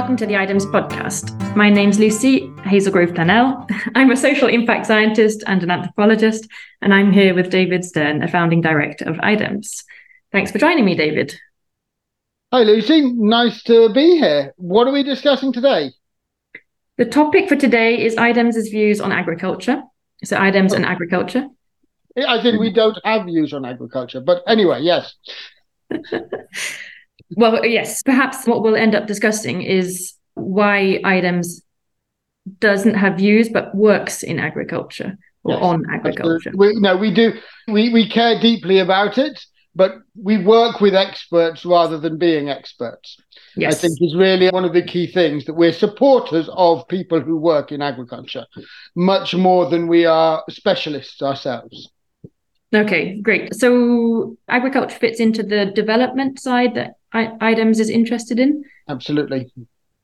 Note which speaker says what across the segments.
Speaker 1: welcome to the IDEMS podcast. My name's Lucie Hazelgrove Planel. I'm a social impact scientist and an anthropologist, and I'm here with David Stern, a founding director of IDEMS. Thanks for joining me, David.
Speaker 2: Hi, Lucie. Nice to be here. What are we discussing today?
Speaker 1: The topic for today is IDEMS' views on agriculture. So, IDEMS and agriculture.
Speaker 2: I think we don't have views on agriculture, but anyway, yes.
Speaker 1: well, yes, perhaps what we'll end up discussing is why IDEMS doesn't have views but works in agriculture or yes, on agriculture.
Speaker 2: We, no, we do. We, we care deeply about it, but we work with experts rather than being experts. Yes. I think is really one of the key things that we're supporters of people who work in agriculture, much more than we are specialists ourselves.
Speaker 1: Okay, great. So agriculture fits into the development side that I- IDEMS is interested in.
Speaker 2: Absolutely.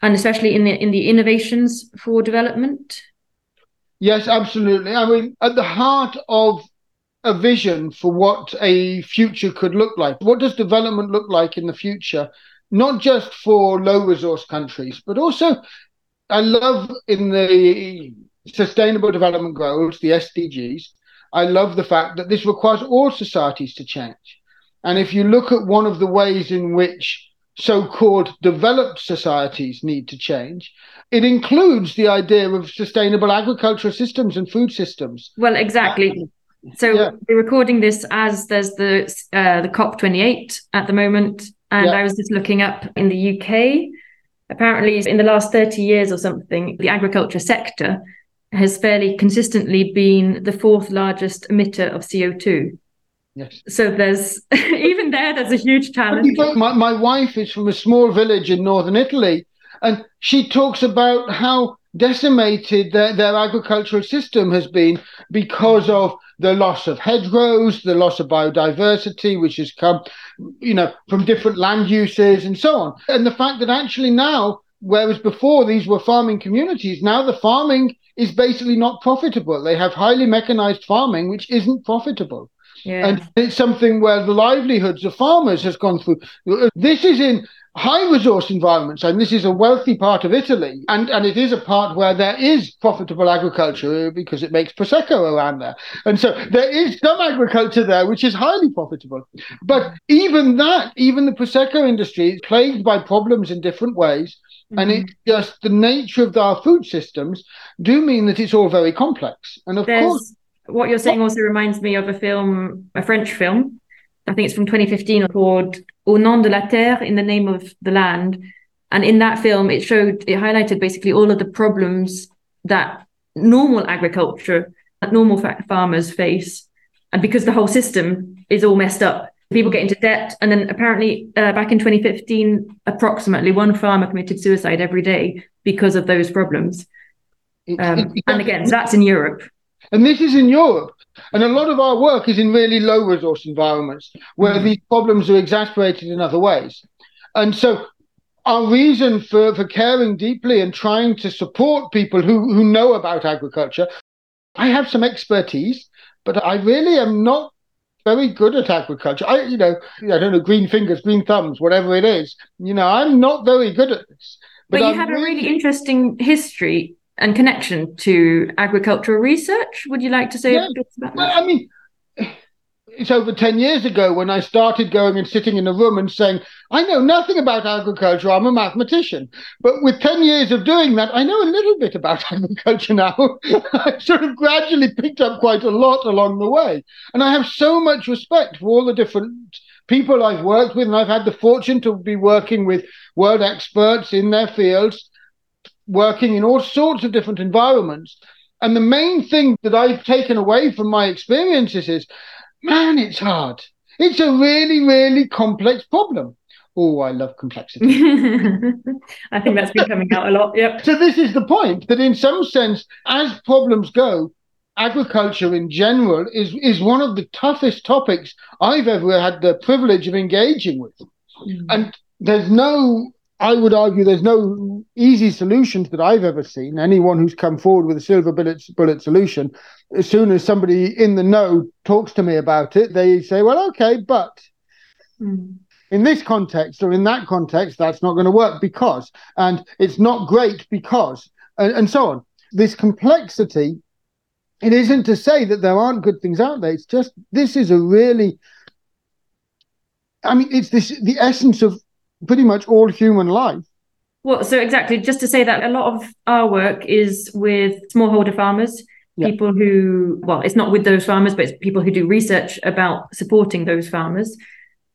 Speaker 1: And especially in the in the innovations for development.
Speaker 2: Yes, absolutely. I mean, at the heart of a vision for what a future could look like. What does development look like in the future? Not just for low resource countries, but also I love in the sustainable development goals, the SDGs, I love the fact that this requires all societies to change. And if you look at one of the ways in which so called developed societies need to change, it includes the idea of sustainable agricultural systems and food systems.
Speaker 1: Well, exactly. So yeah. we're recording this as there's the uh, the COP28 at the moment, and yeah. I was just looking up in the UK. Apparently, in the last 30 years or something, the agriculture sector has fairly consistently been the fourth largest emitter of CO2.
Speaker 2: Yes.
Speaker 1: So there's even there, there's a huge challenge.
Speaker 2: My, my wife is from a small village in northern Italy, and she talks about how decimated their, their agricultural system has been because of the loss of hedgerows, the loss of biodiversity, which has come, you know, from different land uses and so on. And the fact that actually now, whereas before these were farming communities, now the farming is basically not profitable. They have highly mechanized farming, which isn't profitable. Yeah. And it's something where the livelihoods of farmers has gone through. This is in high resource environments, and this is a wealthy part of Italy, and, and it is a part where there is profitable agriculture because it makes prosecco around there, and so there is some agriculture there which is highly profitable. But even that, even the prosecco industry is plagued by problems in different ways, Mm-hmm. And it's just the nature of our food systems do mean that it's all very complex. And of There's, course,
Speaker 1: what you're saying also reminds me of a film, a French film. I think it's from 2015 called Au nom de la terre, in the name of the land. And in that film, it showed, it highlighted basically all of the problems that normal agriculture, that normal farmers face. And because the whole system is all messed up, people get into debt. And then apparently, uh, back in 2015, approximately one farmer committed suicide every day because of those problems. Um, and again, so that's in Europe.
Speaker 2: And this is in Europe. And a lot of our work is in really low resource environments where mm. these problems are exasperated in other ways. And so our reason for, for caring deeply and trying to support people who, who know about agriculture, I have some expertise, but I really am not very good at agriculture. I, you know, I don't know, green fingers, green thumbs, whatever it is. You know, I'm not very good at this.
Speaker 1: But, but you have really... a really interesting history and connection to agricultural research. Would you like to say yeah. a bit about that?
Speaker 2: Well, I mean, it's over 10 years ago when I started going and sitting in a room and saying, I know nothing about agriculture, I'm a mathematician. But with 10 years of doing that, I know a little bit about agriculture now. I've sort of gradually picked up quite a lot along the way. And I have so much respect for all the different people I've worked with. And I've had the fortune to be working with world experts in their fields, working in all sorts of different environments. And the main thing that I've taken away from my experiences is man, it's hard. It's a really, really complex problem. Oh, I love complexity.
Speaker 1: I think that's been coming out a lot. Yep.
Speaker 2: So this is the point that in some sense, as problems go, agriculture in general is is one of the toughest topics I've ever had the privilege of engaging with. Mm. And there's no I would argue there's no easy solutions that I've ever seen. Anyone who's come forward with a silver bullet, bullet solution, as soon as somebody in the know talks to me about it, they say, well, okay, but.
Speaker 1: Mm.
Speaker 2: in this context or in that context, that's not going to work because, and it's not great because, and, and so on. This complexity, it isn't to say that there aren't good things out there. It's just this is a really, I mean, it's this the essence of pretty much all human life.
Speaker 1: Well, so exactly, just to say that a lot of our work is with smallholder farmers, yeah. people who, well, it's not with those farmers, but it's people who do research about supporting those farmers.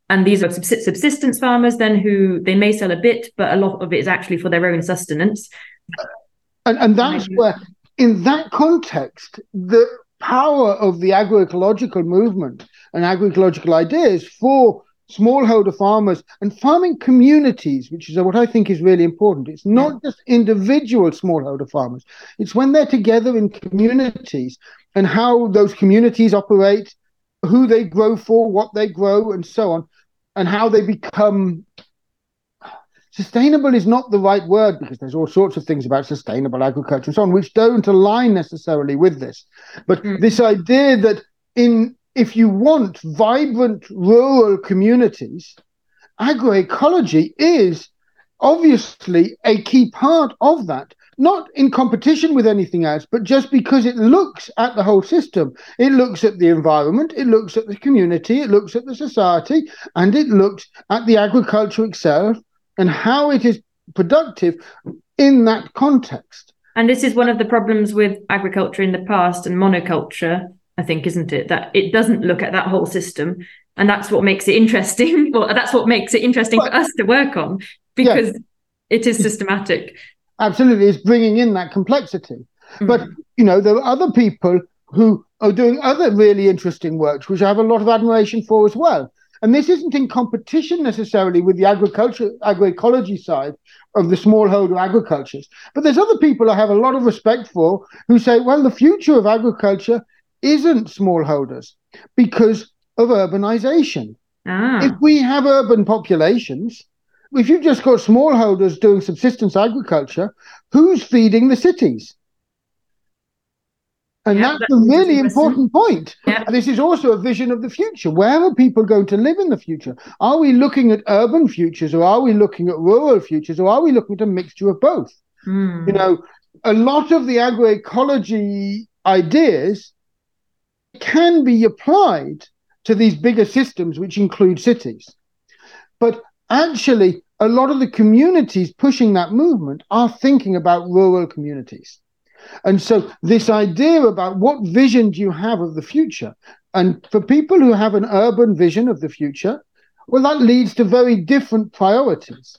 Speaker 1: And these are subsistence farmers, then who they may sell a bit, but a lot of it is actually for their own sustenance.
Speaker 2: And, and that's where, in that context, the power of the agroecological movement and agroecological ideas for smallholder farmers and farming communities, which is what I think is really important. It's not yeah. just individual smallholder farmers, it's when they're together in communities and how those communities operate, who they grow for, what they grow, and so on, and how they become. Sustainable is not the right word because there's all sorts of things about sustainable agriculture and so on, which don't align necessarily with this. But mm. this idea that in if you want vibrant rural communities, agroecology is obviously a key part of that. Not in competition with anything else, but just because it looks at the whole system. It looks at the environment, it looks at the community, it looks at the society, and it looks at the agriculture itself and how it is productive in that context.
Speaker 1: And this is one of the problems with agriculture in the past and monoculture I think, isn't it? That it doesn't look at that whole system. And that's what makes it interesting. well, that's what makes it interesting for us to work on because it is systematic.
Speaker 2: Absolutely. It's bringing in that complexity. Mm-hmm. But, you know, there are other people who are doing other really interesting work, which I have a lot of admiration for as well. And this isn't in competition necessarily with the agriculture, agroecology side of the smallholder agricultures. But there's other people I have a lot of respect for who say, well, the future of agriculture isn't smallholders because of urbanization. Ah. If we have urban populations, if you've just got smallholders doing subsistence agriculture, who's feeding the cities? And yeah, that's, a really important point. Yeah. This is also a vision of the future. Where are people going to live in the future? Are we looking at urban futures or are we looking at rural futures or are we looking at a mixture of both? Mm. You know, a lot of the agroecology ideas can be applied to these bigger systems, which include cities. But actually, a lot of the communities pushing that movement are thinking about rural communities. And so, this idea about what vision do you have of the future? And for people who have an urban vision of the future, well, that leads to very different priorities.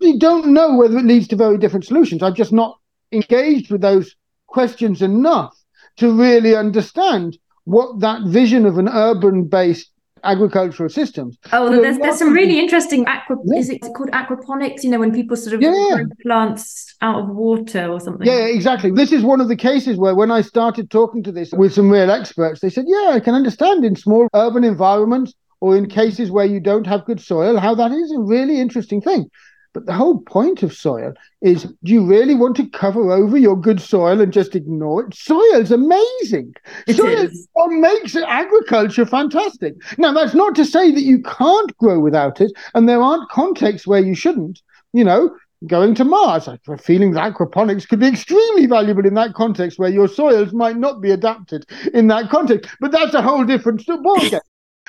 Speaker 2: We don't know whether it leads to very different solutions. I've just not engaged with those questions enough to really understand what that vision of an urban based agricultural systems.
Speaker 1: Oh, there's, there's some really interesting aqua. Yeah. Is it called aquaponics? You know, when people sort of yeah. grow plants out of water or something.
Speaker 2: Yeah, exactly. This is one of the cases where when I started talking to this with some real experts, they said, "Yeah, I can understand in small urban environments." Or in cases where you don't have good soil, how that is a really interesting thing. But the whole point of soil is do you really want to cover over your good soil and just ignore it? Soil's amazing. It soil is. what makes agriculture fantastic. Now, that's not to say that you can't grow without it, and there aren't contexts where you shouldn't. You know, going to Mars. I have a feeling that aquaponics could be extremely valuable in that context where your soils might not be adapted in that context. But that's a whole different ballgame.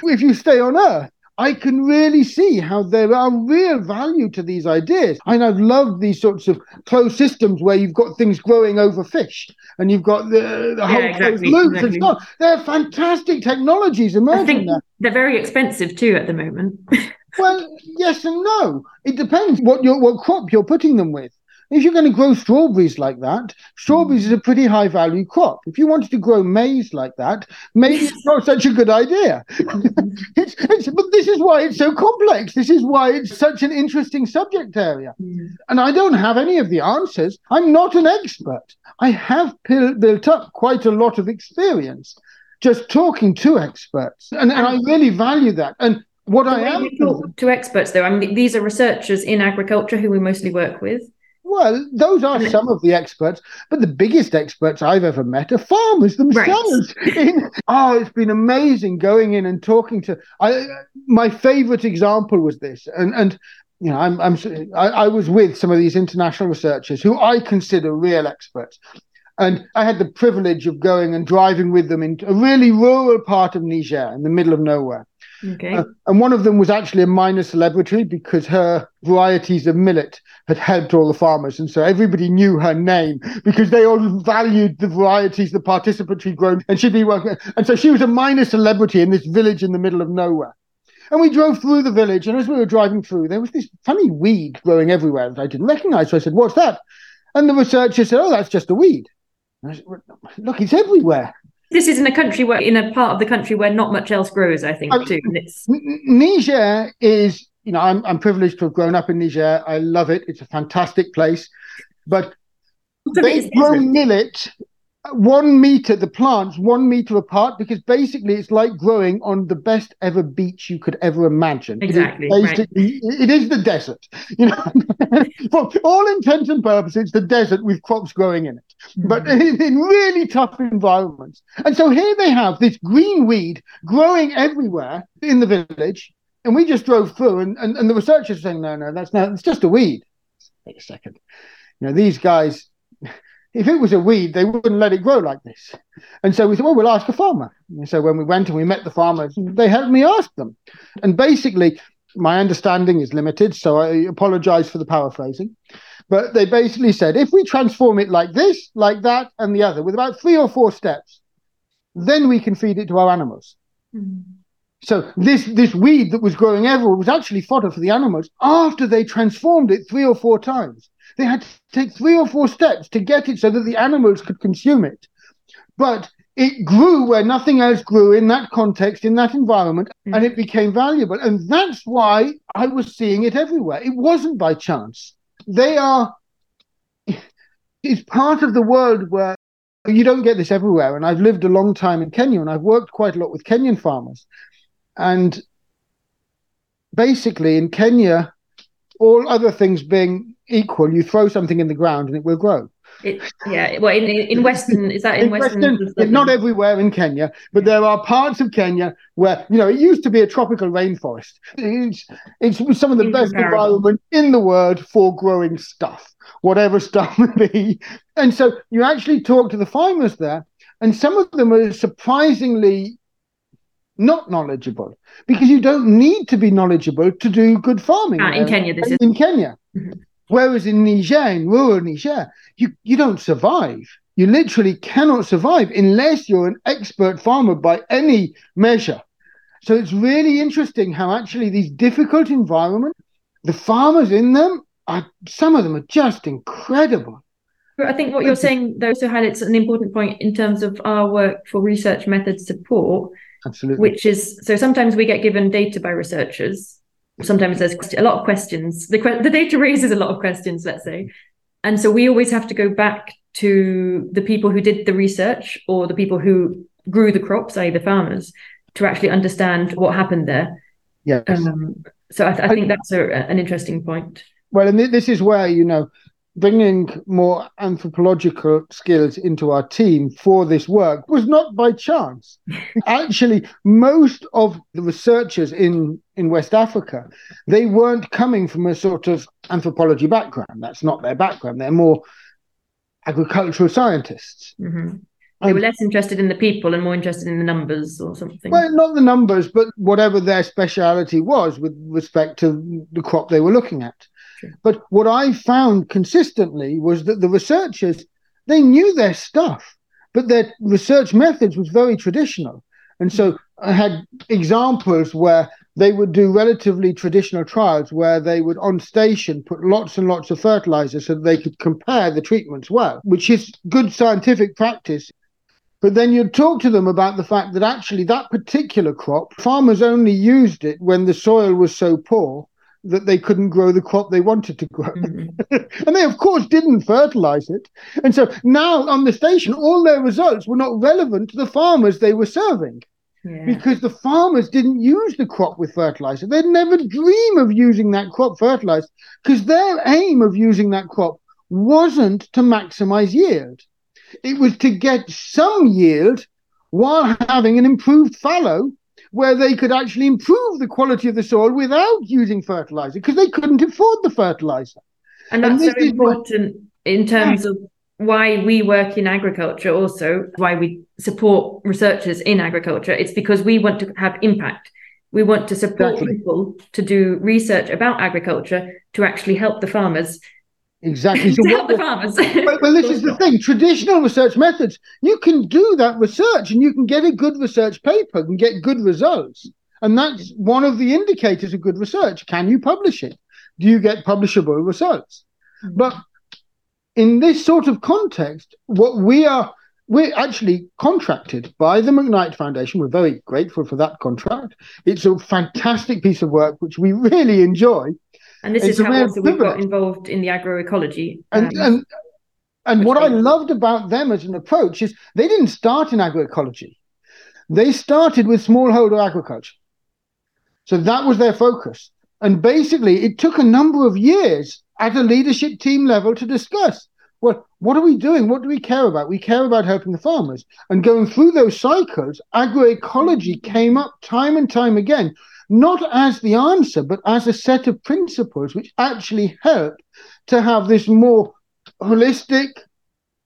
Speaker 2: if you stay on Earth, I can really see how there are real value to these ideas. And I've loved these sorts of closed systems where you've got things growing over fish and you've got the, the yeah, whole exactly, loops exactly. and stuff. They're fantastic technologies emerging I think there.
Speaker 1: They're very expensive too at the moment.
Speaker 2: well, yes and no. It depends what your what crop you're putting them with. If you're going to grow strawberries like that, strawberries is a pretty high value crop. If you wanted to grow maize like that, maybe it's not such a good idea. it's, it's, but this is why it's so complex. This is why it's such an interesting subject area. And I don't have any of the answers. I'm not an expert. I have built up quite a lot of experience just talking to experts. And, and I really value that. And what I am
Speaker 1: to experts though, I mean these are researchers in agriculture who we mostly work with
Speaker 2: Well, those are some of the experts, but the biggest experts I've ever met are farmers themselves. Right. in, oh, it's been amazing going in and talking to. I, my favorite example was this, and and you know, I'm, I'm I, I was with some of these international researchers who I consider real experts, and I had the privilege of going and driving with them into a really rural part of Niger in the middle of nowhere.
Speaker 1: Okay. Uh,
Speaker 2: and one of them was actually a minor celebrity because her varieties of millet had helped all the farmers. And so everybody knew her name because they all valued the varieties the participants had grown. And she'd be working. And so she was a minor celebrity in this village in the middle of nowhere. And we drove through the village. And as we were driving through, there was this funny weed growing everywhere that I didn't recognize. So I said, What's that? And the researcher said, Oh, that's just a weed. Said, Look, it's everywhere
Speaker 1: this is in a country where in a part of the country where not much else grows i think too and it's
Speaker 2: niger is you know I'm, I'm privileged to have grown up in niger. I love it. It's a fantastic place. But they grow millet one meter, the plants one meter apart, because basically it's like growing on the best ever beach you could ever imagine.
Speaker 1: Exactly.
Speaker 2: It is, basically, right. it is the desert. You know, for all intents and purposes, it's the desert with crops growing in it, mm-hmm. but in, in really tough environments. And so here they have this green weed growing everywhere in the village. And we just drove through, and, and, and the researchers are saying, no, no, that's not, it's just a weed. Wait a second. You know, these guys, if it was a weed, they wouldn't let it grow like this. And so we said, well, we'll ask a farmer. And so when we went and we met the farmers, they helped me ask them. And basically, my understanding is limited, so I apologize for the paraphrasing. But they basically said, if we transform it like this, like that, and the other, with about three or four steps, then we can feed it to our animals. Mm-hmm. So this this weed that was growing everywhere was actually fodder for the animals after they transformed it three or four times. They had to take three or four steps to get it so that the animals could consume it. But it grew where nothing else grew in that context, in that environment, mm. and it became valuable. And that's why I was seeing it everywhere. It wasn't by chance. They are, it's part of the world where you don't get this everywhere. And I've lived a long time in Kenya and I've worked quite a lot with Kenyan farmers. And basically, in Kenya, all other things being equal, you throw something in the ground and it will grow.
Speaker 1: It, yeah, well, in, in Western, is that in, in Western?
Speaker 2: Western not everywhere in Kenya, but there are parts of Kenya where, you know, it used to be a tropical rainforest. It's, it's some of the best environment in the world for growing stuff, whatever stuff may be. And so you actually talk to the farmers there, and some of them are surprisingly not knowledgeable because you don't need to be knowledgeable to do good farming.
Speaker 1: Ah, in Kenya, this
Speaker 2: in,
Speaker 1: is
Speaker 2: in Kenya. Mm-hmm. Whereas in Niger, in rural Niger, you, you don't survive. You literally cannot survive unless you're an expert farmer by any measure. So it's really interesting how actually these difficult environments, the farmers in them are some of them are just incredible.
Speaker 1: I think what you're saying though also highlights an important point in terms of our work for research method support
Speaker 2: Absolutely.
Speaker 1: Which is so sometimes we get given data by researchers. Sometimes there's a lot of questions. The, the data raises a lot of questions, let's say. And so we always have to go back to the people who did the research or the people who grew the crops, i.e., the farmers, to actually understand what happened there.
Speaker 2: Yeah. Um,
Speaker 1: so I, th- I think that's a, an interesting point.
Speaker 2: Well, and this is where you know bringing more anthropological skills into our team for this work was not by chance. Actually, most of the researchers in, in West Africa, they weren't coming from a sort of anthropology background. That's not their background. They're more agricultural scientists.
Speaker 1: Mm-hmm. They were less interested in the people and more interested in the numbers or something.
Speaker 2: Well, not the numbers, but whatever their speciality was with respect to the crop they were looking at. But what I found consistently was that the researchers they knew their stuff, but their research methods was very traditional. And so I had examples where they would do relatively traditional trials where they would on station put lots and lots of fertilizer so they could compare the treatments well, which is good scientific practice. But then you'd talk to them about the fact that actually that particular crop, farmers only used it when the soil was so poor that they couldn't grow the crop they wanted to grow. Mm-hmm. and they, of course, didn't fertilize it. And so now on the station, all their results were not relevant to the farmers they were serving. Yeah. Because the farmers didn't use the crop with fertilizer. They'd never dream of using that crop fertilized because their aim of using that crop wasn't to maximize yield. It was to get some yield while having an improved fallow where they could actually improve the quality of the soil without using fertilizer because they couldn't afford the fertilizer.
Speaker 1: And that's and so important what, in terms yeah. of why we work in agriculture, also why we support researchers in agriculture. It's because we want to have impact. We want to support exactly. people to do research about agriculture to actually help the farmers
Speaker 2: Exactly.
Speaker 1: So help the farmers.
Speaker 2: well, this is the thing. Traditional research methods, you can do that research and you can get a good research paper and get good results. And that's one of the indicators of good research. Can you publish it? Do you get publishable results? Mm-hmm. But in this sort of context, what we are, we're actually contracted by the McKnight Foundation. We're very grateful for that contract. It's a fantastic piece of work, which we really enjoy.
Speaker 1: And this it's is how also we got involved in the agroecology.
Speaker 2: And, um, and, and what I loved about them as an approach is they didn't start in agroecology. They started with smallholder agriculture. So that was their focus. And basically, it took a number of years at a leadership team level to discuss well, what are we doing? What do we care about? We care about helping the farmers. And going through those cycles, agroecology came up time and time again not as the answer, but as a set of principles which actually help to have this more holistic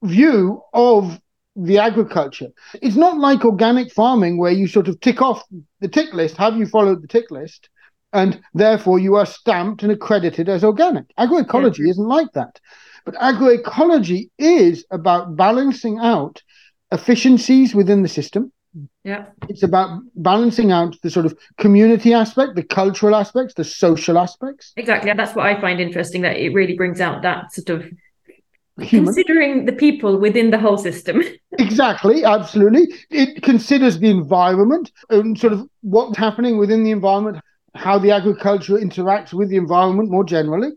Speaker 2: view of the agriculture. It's not like organic farming where you sort of tick off the tick list. Have you followed the tick list? And therefore you are stamped and accredited as organic. Agroecology yeah. isn't like that. But agroecology is about balancing out efficiencies within the system
Speaker 1: yeah.
Speaker 2: It's about balancing out the sort of community aspect, the cultural aspects, the social aspects.
Speaker 1: Exactly. And that's what I find interesting that it really brings out that sort of Human. considering the people within the whole system.
Speaker 2: exactly, absolutely. It considers the environment and sort of what's happening within the environment, how the agriculture interacts with the environment more generally.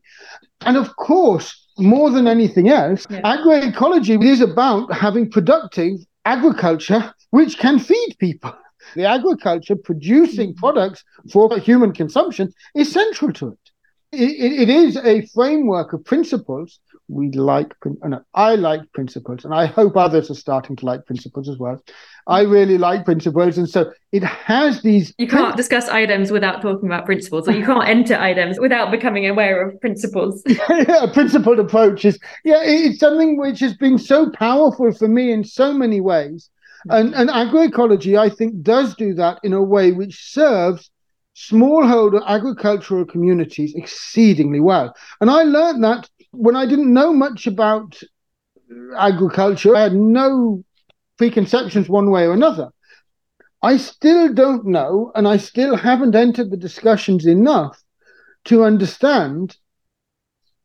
Speaker 2: And of course, more than anything else, yeah. agroecology is about having productive agriculture which can feed people. The agriculture producing mm-hmm. products for human consumption is central to it. It, it is a framework of principles. We like, no, I like principles, and I hope others are starting to like principles as well. I really like principles, and so it has these.
Speaker 1: You can't discuss IDEMS without talking about principles, or you can't enter IDEMS without becoming aware of principles.
Speaker 2: yeah, principled approaches. Yeah, it's something which has been so powerful for me in so many ways and, and agroecology, I think, does do that in a way which serves smallholder agricultural communities exceedingly well. And I learned that when I didn't know much about agriculture, I had no preconceptions one way or another. I still don't know, and I still haven't entered the discussions enough to understand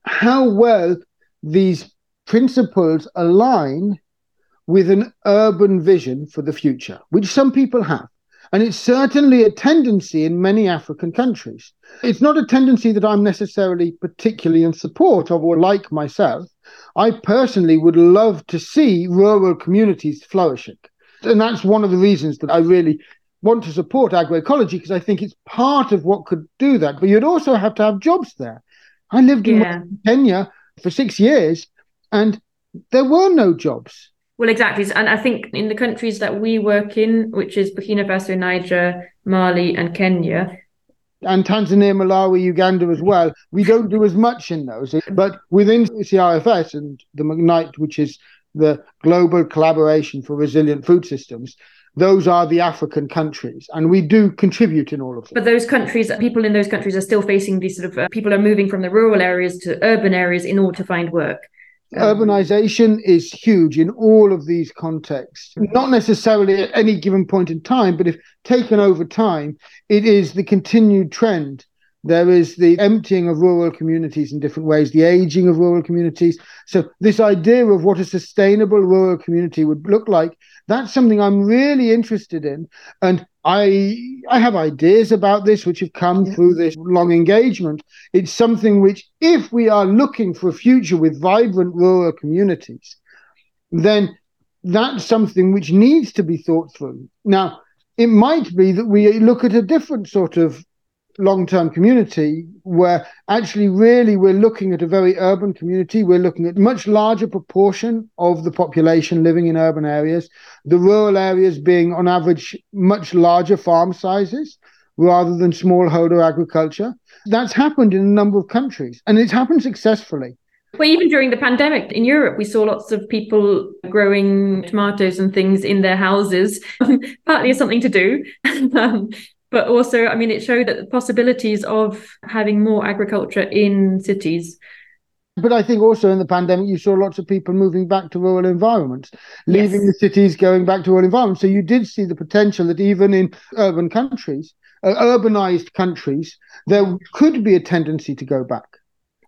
Speaker 2: how well these principles align with an urban vision for the future, which some people have. And it's certainly a tendency in many African countries. It's not a tendency that I'm necessarily particularly in support of or like myself. I personally would love to see rural communities flourishing. And that's one of the reasons that I really want to support agroecology because I think it's part of what could do that. But you'd also have to have jobs there. I lived yeah. in Kenya for six years and there were no jobs.
Speaker 1: Well, exactly. And I think in the countries that we work in, which is Burkina Faso, Niger, Mali, and Kenya,
Speaker 2: and Tanzania, Malawi, Uganda as well. We don't do as much in those, but within CIFS and the McKnight, which is the global collaboration for resilient food systems, those are the African countries, and we do contribute in all of them.
Speaker 1: But those countries, people in those countries are still facing these sort of uh, people are moving from the rural areas to urban areas in order to find work.
Speaker 2: Urbanization is huge in all of these contexts, mm-hmm. not necessarily at any given point in time, but if taken over time, it is the continued trend. There is the emptying of rural communities in different ways, the aging of rural communities. So, this idea of what a sustainable rural community would look like, that's something I'm really interested in. And I I have ideas about this which have come yeah. through this long engagement. It's something which, if we are looking for a future with vibrant rural communities, then that's something which needs to be thought through. Now, it might be that we look at a different sort of long term community where actually, really, we're looking at a very urban community. We're looking at much larger proportion of the population living in urban areas, the rural areas being, on average, much larger farm sizes rather than smallholder agriculture. That's happened in a number of countries and it's happened successfully.
Speaker 1: Well, even during the pandemic in Europe, we saw lots of people growing tomatoes and things in their houses, partly as something to do. Um, but also, I mean, it showed that the possibilities of having more agriculture in cities.
Speaker 2: But I think also in the pandemic, you saw lots of people moving back to rural environments, leaving yes. the cities, going back to rural environments. So you did see the potential that even in urban countries, uh, urbanized countries, there could be a tendency to go back.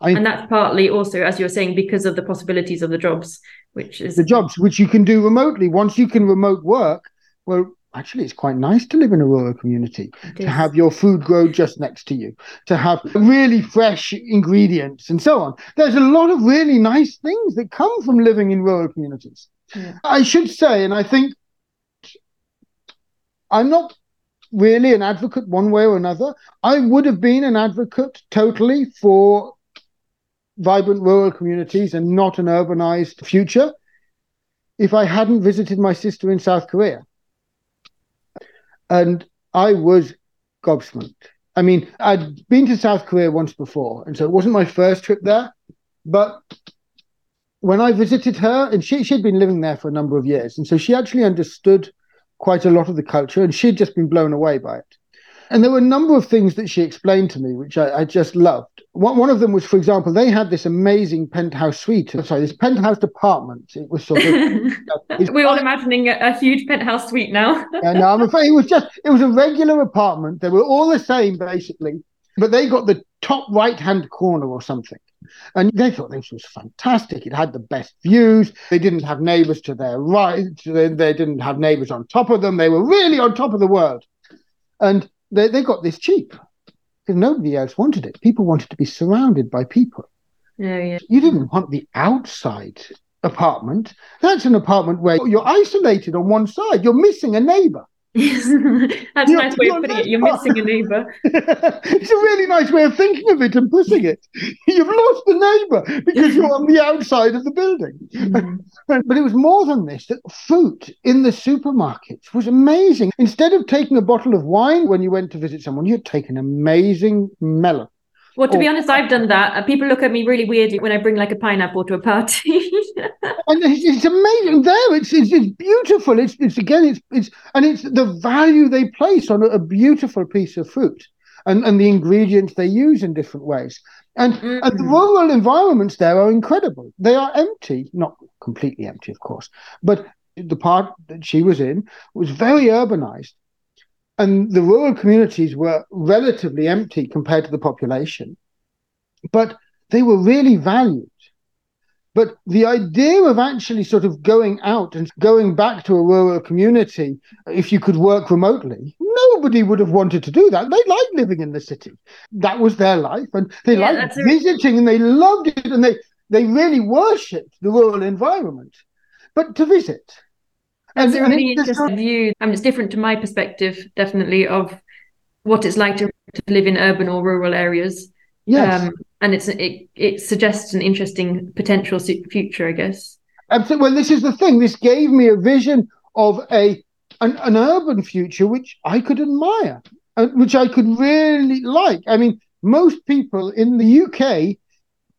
Speaker 1: I and that's partly also, as you're saying, because of the possibilities of the jobs, which is
Speaker 2: the jobs which you can do remotely. Once you can remote work, well, actually, it's quite nice to live in a rural community, to have your food grow just next to you, to have really fresh ingredients, and so on. There's a lot of really nice things that come from living in rural communities. Yeah. I should say, and I think I'm not really an advocate one way or another. I would have been an advocate totally for vibrant rural communities and not an urbanized future if I hadn't visited my sister in South Korea. And I was gobsmacked. I mean, I'd been to South Korea once before, and so it wasn't my first trip there. But when I visited her, and she, she'd been living there for a number of years, and so she actually understood quite a lot of the culture, and she'd just been blown away by it. And there were a number of things that she explained to me, which I, I just loved. One, one of them was, for example, they had this amazing penthouse suite. Uh, sorry, this penthouse apartment. It was sort of.
Speaker 1: We're all imagining a, a, huge penthouse suite now.
Speaker 2: yeah, no, I'm afraid it was just. It was a regular apartment. They were all the same, basically, but they got the top right-hand corner or something. And they thought this was fantastic. It had the best views. They didn't have neighbors to their right. They, they didn't have neighbors on top of them. They were really on top of the world. And they, they got this cheap because nobody else wanted it. People wanted to be surrounded by people.
Speaker 1: Yeah, yeah.
Speaker 2: You didn't want the outside apartment. That's an apartment where you're isolated on one side. You're missing a neighbor.
Speaker 1: That's a nice way of putting it. You're missing a neighbor.
Speaker 2: it's a really nice way of thinking of it and putting it. You've lost the neighbor because you're on the outside of the building. Mm-hmm. but it was more than this. That fruit in the supermarkets was amazing. Instead of taking a bottle of wine when you went to visit someone, you'd take an amazing melon
Speaker 1: well, to be honest, I've done that. Uh, people look at me really weirdly when I bring like a pineapple to a party.
Speaker 2: and it's, it's, amazing. There, it's, it's, it's beautiful. It's it's again, it's it's and it's the value they place on a, a beautiful piece of fruit, and and the ingredients they use in different ways. And, mm-hmm. and the mm. rural environments there are incredible. They are empty, not completely empty, of course, but the part that she was in was very urbanized and the rural communities were relatively empty compared to the population, but they were really valued. But the idea of actually sort of going out and going back to a rural community, if you could work remotely, nobody would have wanted to do that. They liked living in the city. That was their life. And they yeah, liked visiting and they loved it and they, they really worshipped the rural environment. But to visit,
Speaker 1: that's and, a really interesting view. I mean, it's different to my perspective, definitely, of what it's like to, to live in urban or rural areas.
Speaker 2: Yes. Um,
Speaker 1: and it's it, it suggests an interesting potential future, I guess.
Speaker 2: Absolutely. Well, this is the thing. This gave me a vision of a an, an urban future which I could admire, which I could really like. I mean, most people in the UK,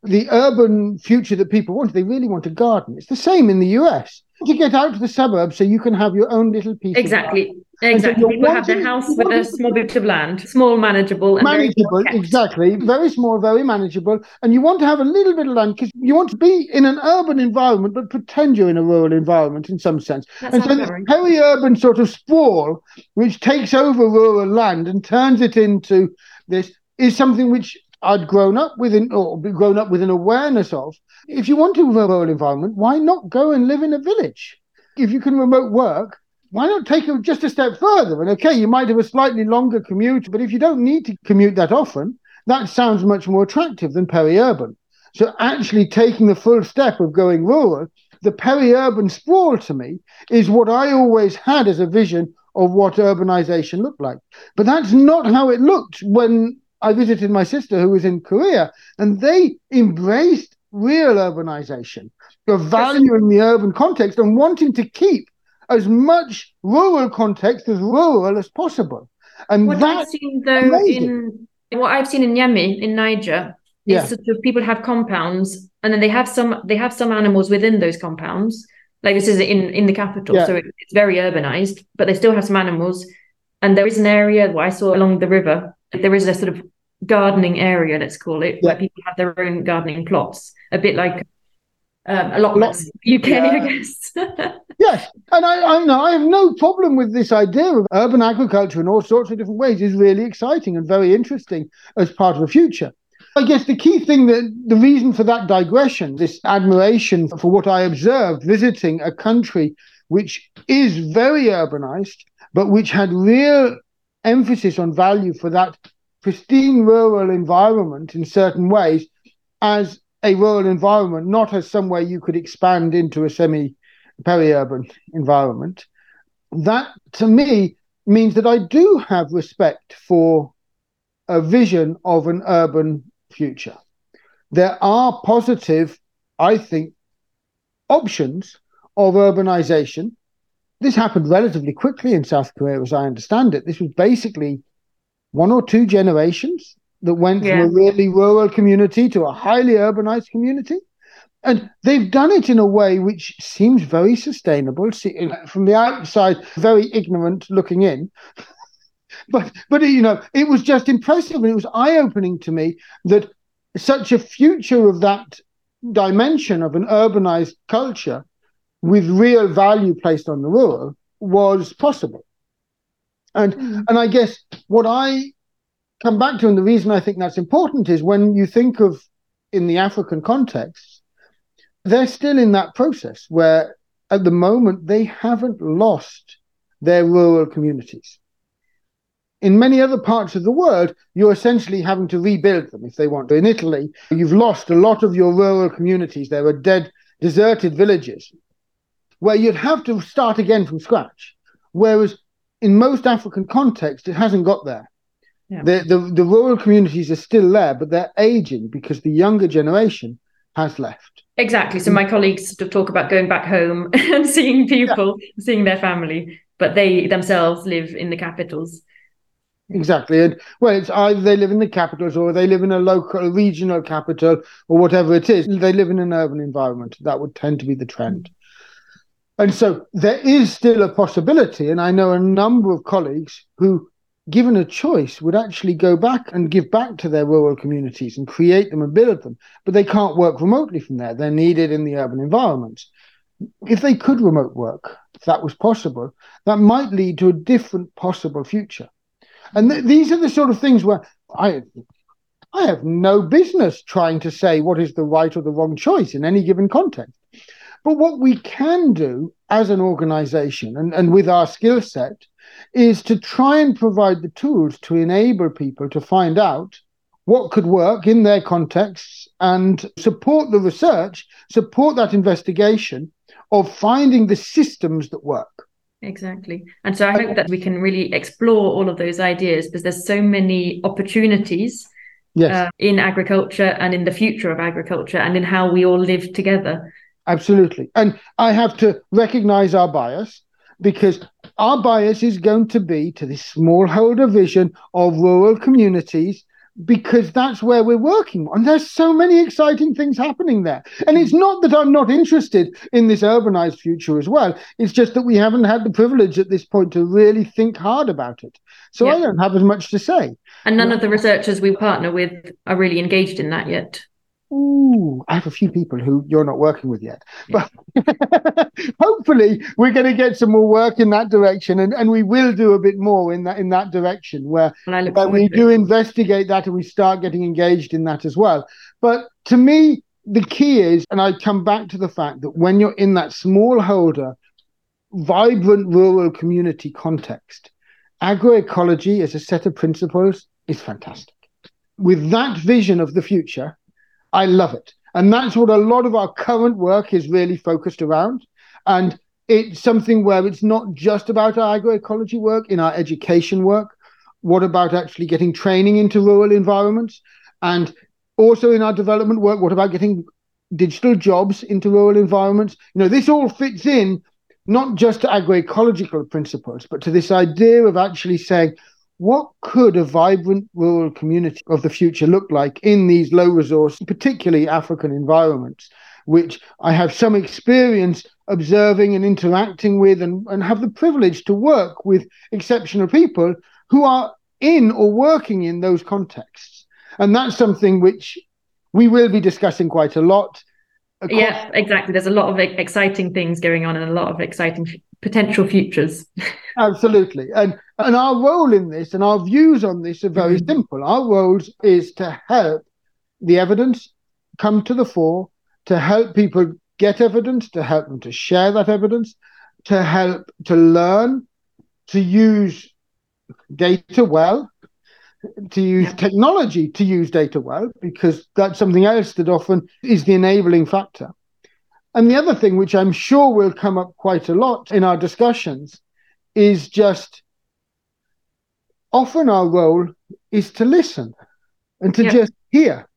Speaker 2: the urban future that people want, they really want a garden. It's the same in the US to get out to the suburbs so you can have your own little piece.
Speaker 1: Exactly. Exactly. So People have their house with a small bit of land, small, manageable,
Speaker 2: manageable. Very exactly. Very small, very manageable. And you want to have a little bit of land because you want to be in an urban environment, but pretend you're in a rural environment in some sense. And so this peri-urban sort of sprawl, which takes over rural land and turns it into this, is something which I'd grown up with, an, or grown up with an awareness of. If you want to have a rural environment, why not go and live in a village? If you can remote work, why not take it just a step further? And okay, you might have a slightly longer commute, but if you don't need to commute that often, that sounds much more attractive than peri-urban. So actually taking the full step of going rural, the peri-urban sprawl to me is what I always had as a vision of what urbanization looked like. But that's not how it looked when I visited my sister who was in Korea, and they embraced real urbanization, of valuing the urban context and wanting to keep as much rural context as rural as possible. And
Speaker 1: what I've seen though amazing. in what I've seen in Niamey in Niger yeah. is sort of people have compounds and then they have some they have some animals within those compounds. Like this is in in the capital, yeah. so it, it's very urbanized, but they still have some animals. And there is an area what I saw along the river. There is a sort of gardening area, let's call it, yeah. where people have their own gardening plots, a bit like um, a lot less UK, yeah. I guess.
Speaker 2: yes, and I, I I have no problem with this idea of urban agriculture in all sorts of different ways. is really exciting and very interesting as part of the future. I guess the key thing that the reason for that digression, this admiration for what I observed visiting a country which is very urbanized, but which had real emphasis on value for that pristine rural environment in certain ways as a rural environment, not as somewhere you could expand into a semi peri-urban environment. That to me means that I do have respect for a vision of an urban future. There are positive, I think, options of urbanization. This happened relatively quickly in South Korea, as I understand it. This was basically one or two generations that went yeah. from a really rural community to a highly urbanized community. And they've done it in a way which seems very sustainable. From the outside, very ignorant looking in. but but you know, it was just impressive and it was eye-opening to me that such a future of that dimension of an urbanized culture with real value placed on the rural was possible. And mm. and I guess what I come back to, and the reason I think that's important is when you think of in the African context, they're still in that process where at the moment they haven't lost their rural communities. In many other parts of the world, you're essentially having to rebuild them if they want to. In Italy, you've lost a lot of your rural communities. There are dead, deserted villages where you'd have to start again from scratch. Whereas in most African contexts, it hasn't got there. Yeah. The, the, the rural communities are still there, but they're aging because the younger generation has left.
Speaker 1: Exactly. So my colleagues sort of talk about going back home and seeing people, yeah. seeing their family, but they themselves live in the capitals.
Speaker 2: Exactly. And well, it's either they live in the capitals or they live in a local, a regional capital or whatever it is. They live in an urban environment. That would tend to be the trend. And so there is still a possibility. And I know a number of colleagues who given a choice, would actually go back and give back to their rural communities and create them and build them. But they can't work remotely from there. They're needed in the urban environments. If they could remote work, if that was possible, that might lead to a different possible future. And th- these are the sort of things where I I have no business trying to say what is the right or the wrong choice in any given context. But what we can do as an organization and, and with our skill set is to try and provide the tools to enable people to find out what could work in their contexts and support the research, support that investigation of finding the systems that work.
Speaker 1: Exactly. And so I hope that we can really explore all of those ideas because there's so many opportunities yes. uh, in agriculture and in the future of agriculture and in how we all live together.
Speaker 2: Absolutely. And I have to recognize our bias because our bias is going to be to this smallholder vision of rural communities because that's where we're working. And there's so many exciting things happening there. And it's not that I'm not interested in this urbanized future as well. It's just that we haven't had the privilege at this point to really think hard about it. So I don't have as much to say.
Speaker 1: And none of the researchers we partner with are really engaged in that yet.
Speaker 2: Ooh, I have a few people who you're not working with yet. But hopefully we're going to get some more work in that direction and, and we will do a bit more in that in that direction where, where we do investigate that and we start getting engaged in that as well. But to me, the key is, and I come back to the fact that when you're in that smallholder, vibrant rural community context, agroecology as a set of principles is fantastic. With that vision of the future, I love it. And that's what a lot of our current work is really focused around. And it's something where it's not just about our agroecology work, in our education work. What about actually getting training into rural environments? And also in our development work, what about getting digital jobs into rural environments? You know, this all fits in not just to agroecological principles, but to this idea of actually saying, what could a vibrant rural community of the future look like in these low resource, particularly African environments, which I have some experience observing and interacting with and, and have the privilege to work with exceptional people who are in or working in those contexts. And that's something which we will be discussing quite a lot.
Speaker 1: yeah, exactly. There's a lot of exciting things going on and a lot of exciting potential futures.
Speaker 2: Absolutely. And and our role in this and our views on this are very mm-hmm. simple. Our role is to help the evidence come to the fore, to help people get evidence, to help them to share that evidence, to help to learn, to use data well, to use yeah. technology to use data well, because that's something else that often is the enabling factor. And the other thing, which I'm sure will come up quite a lot in our discussions, is just often our role is to listen and to yeah. just hear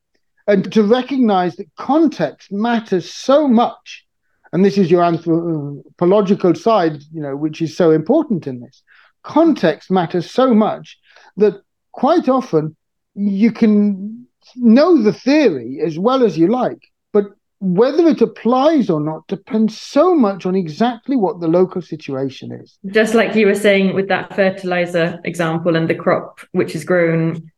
Speaker 2: and to recognize that context matters so much. And this is your anthropological side, you know, which is so important in this. Context matters so much that quite often you can know the theory as well as you like, whether it applies or not depends so much on exactly what the local situation is.
Speaker 1: Just like you were saying with that fertilizer example and the crop which is grown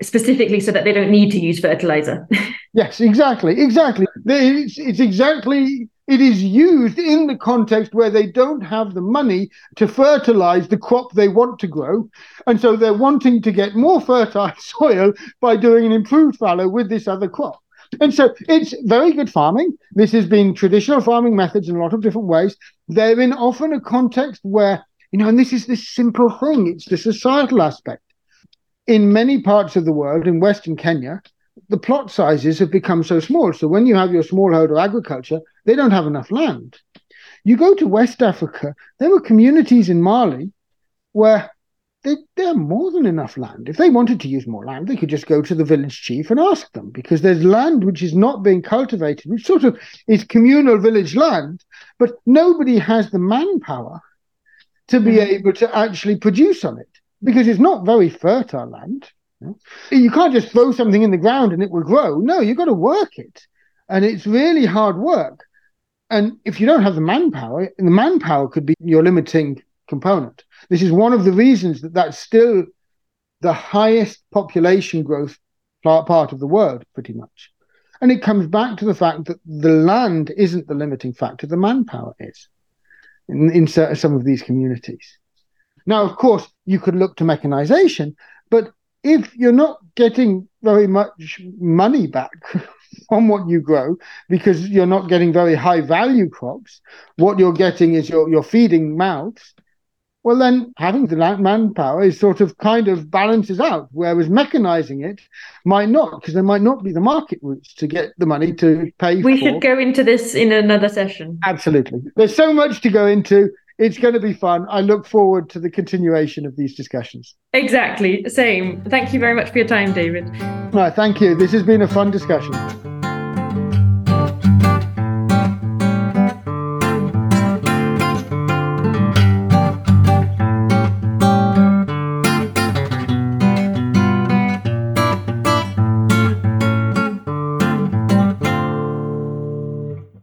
Speaker 1: specifically so that they don't need to use fertilizer.
Speaker 2: yes, exactly, exactly. It's, it's exactly it is used in the context where they don't have the money to fertilize the crop they want to grow. And so they're wanting to get more fertile soil by doing an improved fallow with this other crop. And so it's very good farming. This has been traditional farming methods in a lot of different ways. They're in often a context where, you know, and this is this simple thing, it's the societal aspect. In many parts of the world, in Western Kenya, the plot sizes have become so small. So when you have your smallholder agriculture, they don't have enough land. You go to West Africa, there were communities in Mali where they, they have more than enough land. If they wanted to use more land, they could just go to the village chief and ask them because there's land which is not being cultivated, which sort of is communal village land, but nobody has the manpower to be mm-hmm. able to actually produce on it because it's not very fertile land. You can't just throw something in the ground and it will grow. No, you've got to work it. And it's really hard work. And if you don't have the manpower, the manpower could be your limiting component. This is one of the reasons that that's still the highest population growth part of the world, pretty much. And it comes back to the fact that the land isn't the limiting factor, the manpower is in, in some of these communities. Now, of course, you could look to mechanization, but if you're not getting very much money back on what you grow because you're not getting very high value crops, what you're getting is you're, you're feeding mouths. Well, then having the manpower is sort of kind of balances out, whereas mechanizing it might not, because there might not be the market routes to get the money to pay.
Speaker 1: For We for. should go into this in another session.
Speaker 2: Absolutely. There's so much to go into it's going to be fun. I look forward to the continuation of these discussions.
Speaker 1: Exactly. Same. Thank you very much for your time, David.
Speaker 2: No, thank you. This has been a fun discussion.